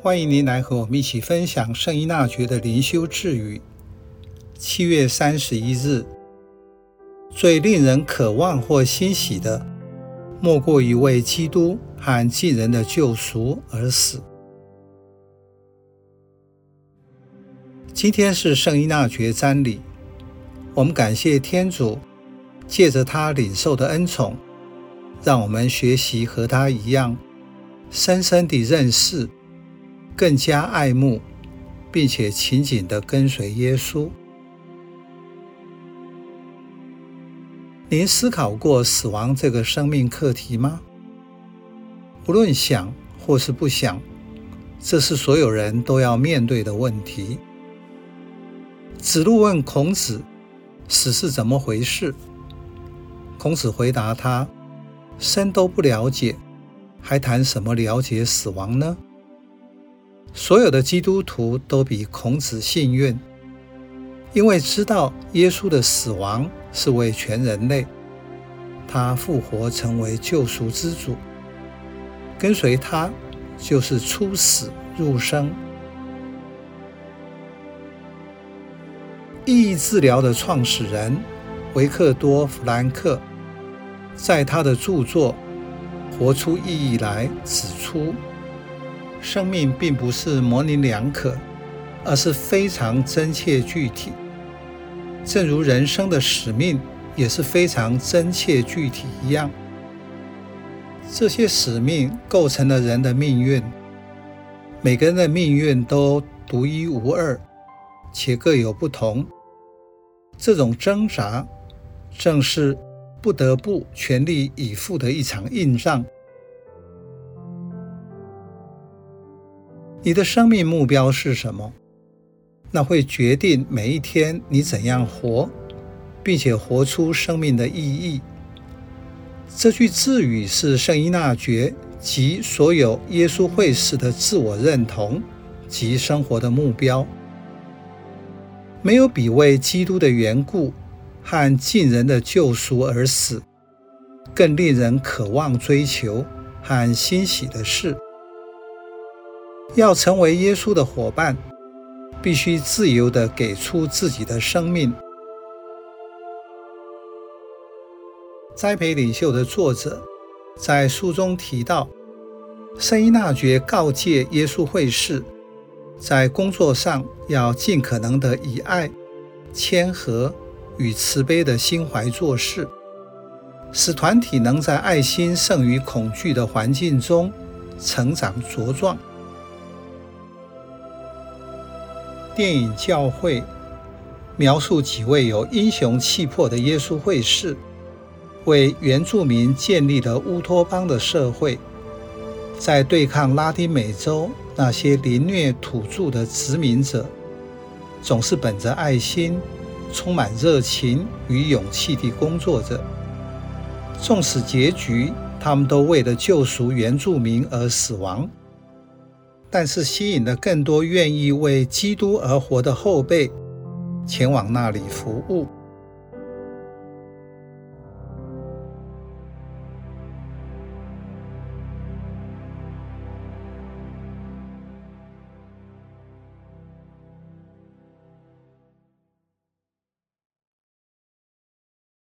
欢迎您来和我们一起分享圣依纳爵的灵修智语。七月三十一日，最令人渴望或欣喜的，莫过于为基督和近人的救赎而死。今天是圣依纳爵瞻礼，我们感谢天主，借着他领受的恩宠，让我们学习和他一样，深深地认识。更加爱慕，并且紧紧地跟随耶稣。您思考过死亡这个生命课题吗？无论想或是不想，这是所有人都要面对的问题。子路问孔子：“死是怎么回事？”孔子回答他：“生都不了解，还谈什么了解死亡呢？”所有的基督徒都比孔子幸运，因为知道耶稣的死亡是为全人类，他复活成为救赎之主，跟随他就是出死入生。意义治疗的创始人维克多·弗兰克，在他的著作《活出意义来》指出。生命并不是模棱两可，而是非常真切具体。正如人生的使命也是非常真切具体一样，这些使命构成了人的命运。每个人的命运都独一无二，且各有不同。这种挣扎，正是不得不全力以赴的一场硬仗。你的生命目标是什么？那会决定每一天你怎样活，并且活出生命的意义。这句自语是圣依纳爵及所有耶稣会士的自我认同及生活的目标。没有比为基督的缘故和近人的救赎而死，更令人渴望追求和欣喜的事。要成为耶稣的伙伴，必须自由地给出自己的生命。栽培领袖的作者在书中提到，圣依纳爵告诫耶稣会士，在工作上要尽可能地以爱、谦和与慈悲的心怀做事，使团体能在爱心胜于恐惧的环境中成长茁壮。电影《教会》描述几位有英雄气魄的耶稣会士，为原住民建立了乌托邦的社会，在对抗拉丁美洲那些凌虐土著的殖民者，总是本着爱心、充满热情与勇气地工作着。纵使结局，他们都为了救赎原住民而死亡。但是吸引了更多愿意为基督而活的后辈前往那里服务。